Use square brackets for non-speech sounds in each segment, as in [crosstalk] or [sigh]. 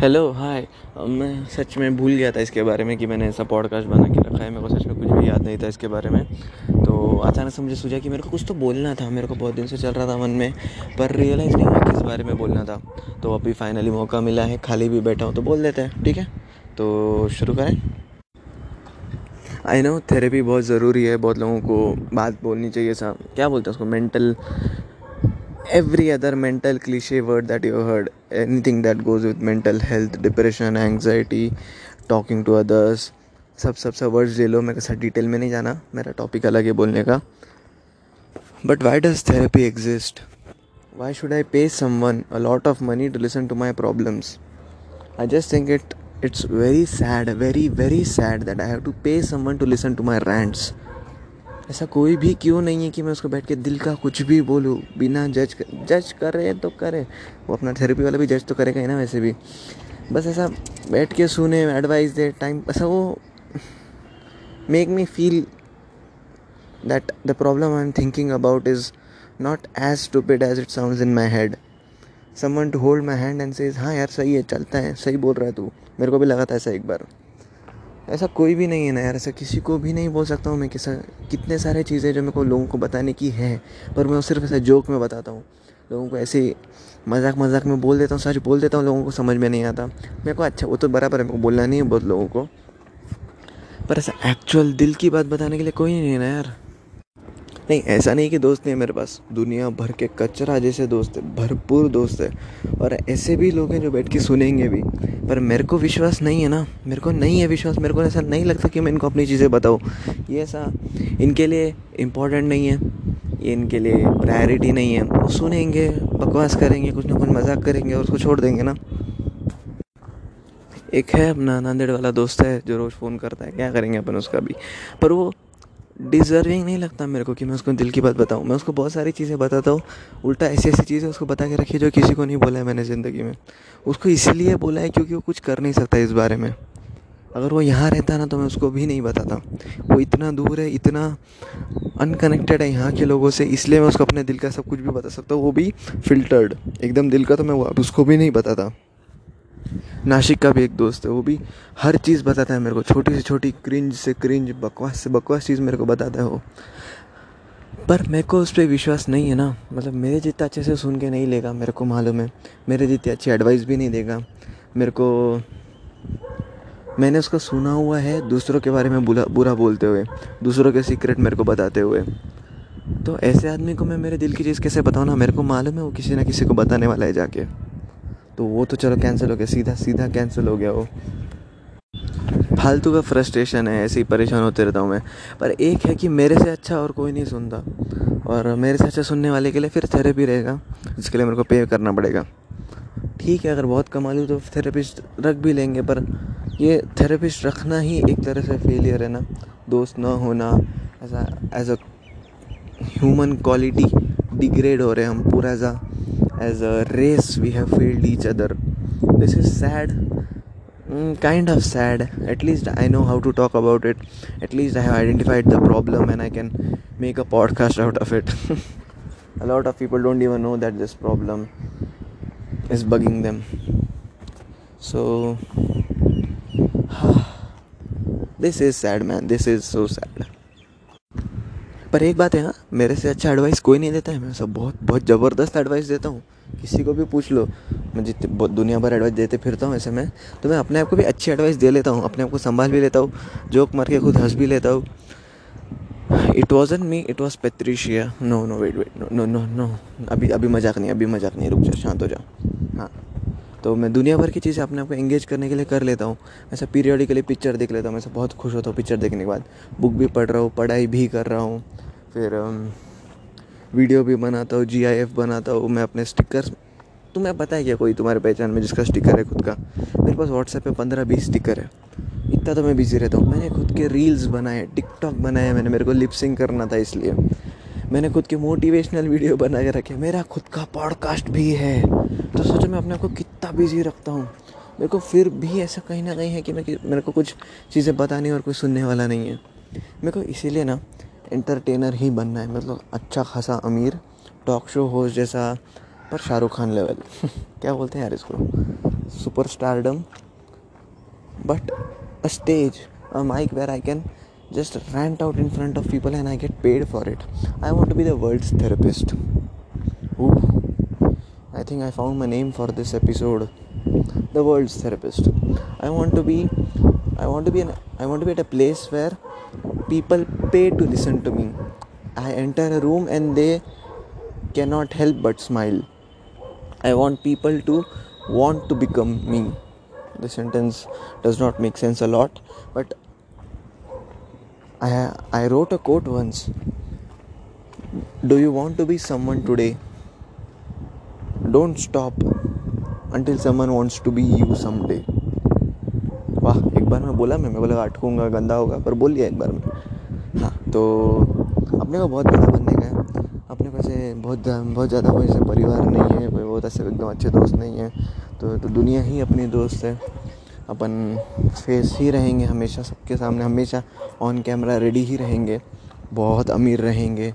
Hello hi मैं सच में भूल गया था इसके बारे में कि मैंने ऐसा पॉडकास्ट बना के रखा है। मेरे को सच में कुछ भी याद नहीं था इसके बारे में। तो अचानक से मुझे सूझा कि मेरे को कुछ तो बोलना था। मेरे को बहुत दिन से चल रहा था मन में, पर रियलाइज़ नहीं हुआ किस बारे में बोलना था। तो अभी फाइनली मौका मिला है, खाली भी बैठा हूँ तो बोल देते हैं, ठीक है? तो शुरू करें। आई नो थेरेपी बहुत ज़रूरी है, बहुत लोगों को बात बोलनी चाहिए सा। क्या बोलते हैं उसको? Mental every other mental cliche word that you heard anything that goes with mental health depression anxiety talking to others सब सब सब वर्ड्स ले लो मेरे साथ डिटेल में नहीं जाना मेरा टॉपिक अलग है बोलने का but why does therapy exist why should I pay someone a lot of money to listen to my problems? I just think it it's very sad, very very sad that I have to pay someone to listen to my rants. ऐसा कोई भी क्यों नहीं है कि मैं उसको बैठ के दिल का कुछ भी बोलूँ, बिना जज जज करे तो करे। वो अपना थेरेपी वाला भी जज तो करेगा ही ना वैसे भी। बस ऐसा बैठ के सुने एडवाइस दे टाइम ऐसा वो make me feel that the problem I am thinking about is not as stupid as it sound in my head someone to hold my hand and says हाँ यार, सही है, चलता है, सही बोल रहा है तू। मेरे को भी लगा था ऐसा एक बार। ऐसा कोई भी नहीं है ना यार, ऐसा किसी को भी नहीं बोल सकता हूँ मैं किसा कितने सारे चीज़ें जो मेरे को लोगों को बताने की है, पर मैं सिर्फ़ ऐसा जोक में बताता हूँ। लोगों को ऐसे मज़ाक मज़ाक में बोल देता हूँ, सच बोल देता हूँ, लोगों को समझ में नहीं आता। मेरे को अच्छा वो तो बराबर है, मेरे को बोलना नहीं है बहुत लोगों को। पर ऐसा एक्चुअल दिल की बात बताने के लिए कोई नहीं है ना यार। नहीं, ऐसा नहीं कि दोस्त नहीं है मेरे पास। दुनिया भर के कचरा जैसे दोस्त है, भरपूर दोस्त है। और ऐसे भी लोग हैं जो बैठ के सुनेंगे भी। पर मेरे को विश्वास नहीं है ना। मेरे को नहीं है विश्वास। मेरे को ऐसा नहीं लगता कि मैं इनको अपनी चीज़ें बताऊँ। ये ऐसा इनके लिए इम्पोर्टेंट नहीं है। ये इनके लिए प्रायोरिटी नहीं है। वो सुनेंगे, बकवास करेंगे, कुछ ना कुछ मज़ाक करेंगे और उसको छोड़ देंगे ना। एक है अपना नांदेड़ वाला दोस्त है जो रोज़ फ़ोन करता है। क्या करेंगे अपन उसका भी? पर वो डिज़र्विंग नहीं लगता मेरे को कि मैं उसको दिल की बात बताऊँ। मैं उसको बहुत सारी चीज़ें बताता हूँ। उल्टा ऐसी ऐसी चीज़ें उसको बता के रखी जो किसी को नहीं बोला है मैंने ज़िंदगी में। उसको इसलिए बोला है क्योंकि वो कुछ कर नहीं सकता इस बारे में। अगर वो यहाँ रहता ना तो मैं उसको भी नहीं बताता। वो इतना दूर है, इतना अनकनेक्टेड है यहाँ के लोगों से, इसलिए मैं उसको अपने दिल का सब कुछ भी बता सकता हूँ। वो भी फिल्टर्ड एकदम दिल का तो मैं उसको भी नहीं बताता। नासिक का भी एक दोस्त है, वो भी हर चीज़ बताता है मेरे को। छोटी से छोटी क्रिंज से क्रिंज बकवास से बकवास चीज़ मेरे को बताता है वो। पर मेरे को उस पर विश्वास नहीं है ना। मतलब मेरे जितना अच्छे से सुन के नहीं लेगा मेरे को मालूम है। मेरे जितनी अच्छी एडवाइस भी नहीं देगा। मेरे को, मैंने उसको सुना हुआ है दूसरों के बारे में बुरा बुरा बोलते हुए। दूसरों के सीक्रेट मेरे को बताते हुए। तो ऐसे आदमी को मैं मेरे दिल की चीज़ कैसे बताऊँ ना? मेरे को मालूम है वो किसी ना किसी को बताने वाला है जाके। तो वो तो चलो कैंसिल हो गया, सीधा सीधा कैंसिल हो गया वो। फालतू का फ्रस्ट्रेशन है, ऐसे ही परेशान होते रहता हूँ मैं। पर एक है कि मेरे से अच्छा और कोई नहीं सुनता। और मेरे से अच्छा सुनने वाले के लिए फिर थेरेपी रहेगा, जिसके लिए मेरे को पे करना पड़ेगा। ठीक है, अगर बहुत कमा लूँ तो थेरेपिस्ट रख भी लेंगे, पर ये थेरेपिस्ट रखना ही एक तरह से फेलियर है ना। दोस्त ना होना, ऐसा as a human quality degrade हो रहे हम, पूरा ऐसा। As a race we have failed each other. This is sad. Mm, kind of sad. At least i know how to talk about it. At least i have identified the problem and i can make a podcast out of it. [laughs] A lot of people don't even know that this problem is bugging them. So [sighs] this is sad man. This is so sad पर एक बात है हाँ मेरे से अच्छा advice कोई नहीं देता है। मैं सब बहुत बहुत ज़बरदस्त एडवाइस देता हूँ। किसी को भी पूछ लो, मैं जितने दुनिया भर एडवाइस देते फिरता हूँ ऐसे में तो मैं अपने आप को भी अच्छी एडवाइस दे लेता हूँ, अपने आप को संभाल भी लेता हूँ, जोक मार के खुद हंस भी लेता हूँ। It was an me it was Patricia no no wait wait no no no no अभी अभी मज़ाक नहीं, अभी मज़ाक नहीं, रुक जा, शांत हो जा। हाँ। तो मैं दुनिया भर की चीज़ें अपने आप को एंगेज करने के लिए कर लेता हूँ। ऐसा पीरियडिकली पिक्चर देख लेता हूँ। मैं बहुत खुश होता हूँ पिक्चर देखने के बाद। बुक भी पढ़ रहा हूँ, पढ़ाई भी कर रहा हूँ। फिर वीडियो भी बनाता हूँ जीआईएफ बनाता हूँ। मैं अपने स्टिकर्स तुम्हें पता है क्या कोई तुम्हारे पहचान में जिसका स्टिकर है खुद का? मेरे पास व्हाट्सएप पे पंद्रह बीस स्टिकर है। इतना तो मैं बिज़ी रहता हूँ। मैंने खुद के रील्स बनाए टिकटॉक बनाए, मैंने मेरे को लिपसिंग करना था इसलिए। मैंने खुद के मोटिवेशनल वीडियो बना के रखे मेरा खुद का पॉडकास्ट भी है। तो सोचो, मैं अपने आप को कितना बिज़ी रखता हूँ। मेरे को फिर भी ऐसा कहीं ना कहीं है कि मैं मेरे को कुछ चीज़ें बतानी और कोई सुनने वाला नहीं है। मेरे को इसीलिए ना एंटरटेनर ही बनना है। मतलब अच्छा खासा अमीर टॉक शो होस्ट जैसा, पर शाहरुख खान लेवल [laughs] क्या बोलते हैं यार इसको? Super stardom but a stage a mic where I can just rant out in front of people and I get paid for it. I want to be the world's therapist. Ooh, I think I found my name for this episode. The world's therapist. I want to be I want to be an, I want to be at a place where people pay to listen to me. I enter a room and they cannot help but smile. I want people to want to become me. The sentence does not make sense a lot, but I, I wrote a quote once. Do you want to be someone today? Don't stop until someone wants to be you someday. वाह एक बार मैं बोला मैं मैं बोला अटकूँगा गंदा होगा पर बोल लिया एक बार में। हाँ तो अपने को बहुत बड़ा बनने का है। अपने पास बहुत बहुत ज़्यादा कोई परिवार नहीं है कोई बहुत ऐसे एकदम अच्छे दोस्त नहीं है। तो, तो दुनिया ही अपनी दोस्त है। अपन फेस ही रहेंगे हमेशा सबके सामने, हमेशा ऑन कैमरा रेडी ही रहेंगे, बहुत अमीर रहेंगे।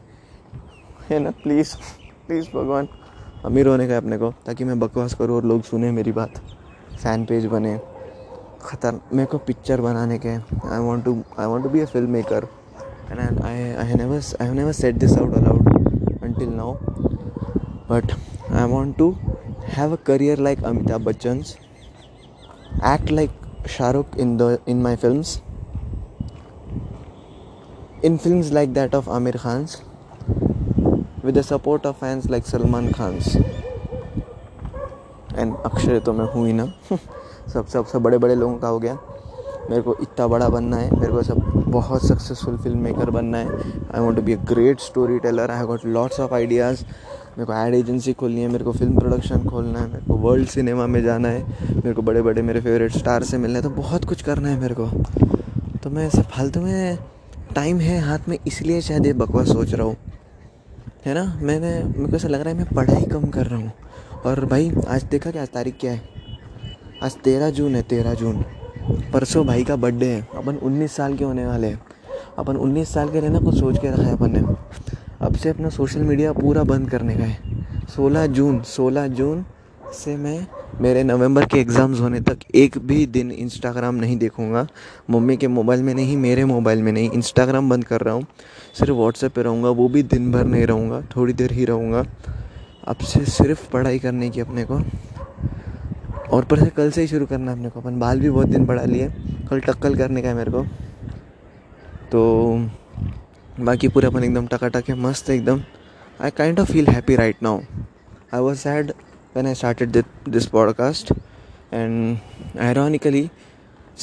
है ना? प्लीज़ प्लीज़ भगवान, अमीर होने का अपने को, ताकि मैं बकवास करूँ और लोग सुने मेरी बात। फ़ैन पेज बने। खतर, मेरे को पिक्चर बनाने के I want to I want to be a film maker and I I never I set this out aloud until now. But i want to have a career like amitabh bachchan's. Act like Shahrukh in the in my films. In films like that of Amir Khan's, with the support of fans like Salman Khan's. And Akshay तो मैं हूँ ही ना सब सब सब बड़े बड़े लोगों का हो गया मेरे को इतना बड़ा बनना है, मेरे को सब बहुत सक्सेसफुल फ़िल्म मेकर बनना है। I want to be a great story teller I got lots of ideas मेरे को एड एजेंसी खोलनी है, मेरे को फ़िल्म प्रोडक्शन खोलना है, मेरे को वर्ल्ड सिनेमा में जाना है, मेरे को बड़े बड़े मेरे फेवरेट स्टार से मिलना है। तो बहुत कुछ करना है मेरे को। तो मैं ऐसे फालतू में टाइम है हाथ में, इसलिए शायद ये बकवास सोच रहा हूँ। है ना? मैंने, मेरे को ऐसा लग रहा है मैं पढ़ाई कम कर रहा हूँ। और भाई, आज देखा क्या आज तारीख क्या है? आज तेरह जून है, तेरह जून। परसों भाई का बर्थडे है। अपन उन्नीस साल के होने वाले हैं। अपन उन्नीस साल के रहना कुछ सोच के रखा है अपन ने। अब से अपना सोशल मीडिया पूरा बंद करने का है। सोलह जून सोलह जून से मैं मेरे नवंबर के एग्ज़ाम्स होने तक एक भी दिन इंस्टाग्राम नहीं देखूँगा। मम्मी के मोबाइल में नहीं, मेरे मोबाइल में नहीं। इंस्टाग्राम बंद कर रहा हूँ। सिर्फ़ व्हाट्सएप पे रहूँगा, वो भी दिन भर नहीं रहूँगा। थोड़ी देर ही रहूँगा। अब से सिर्फ़ पढ़ाई करने की अपने को। और पर से कल से ही शुरू करना है अपने को। अपन बाल भी बहुत दिन बढ़ा लिए। कल टक्कल करने का है मेरे को। तो बाकी पूरे अपन एकदम टकाटक है मस्त एकदम। I kind of feel happy right now I was sad when I started this podcast, and ironically,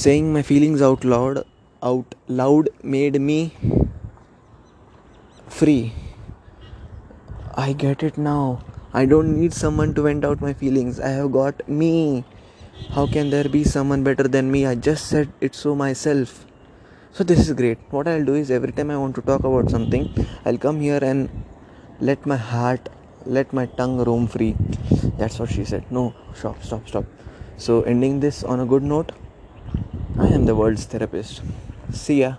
saying my feelings out loud out loud made me free. I get it now. I don't need someone to vent out my feelings. I have got me. How can there be someone better than me? I just said it so myself. So this is great. What I'll do is every time I want to talk about something, I'll come here and let my heart, let my tongue roam free. That's what she said. No, stop, stop, stop. So ending this on a good note, I am the world's therapist. See ya.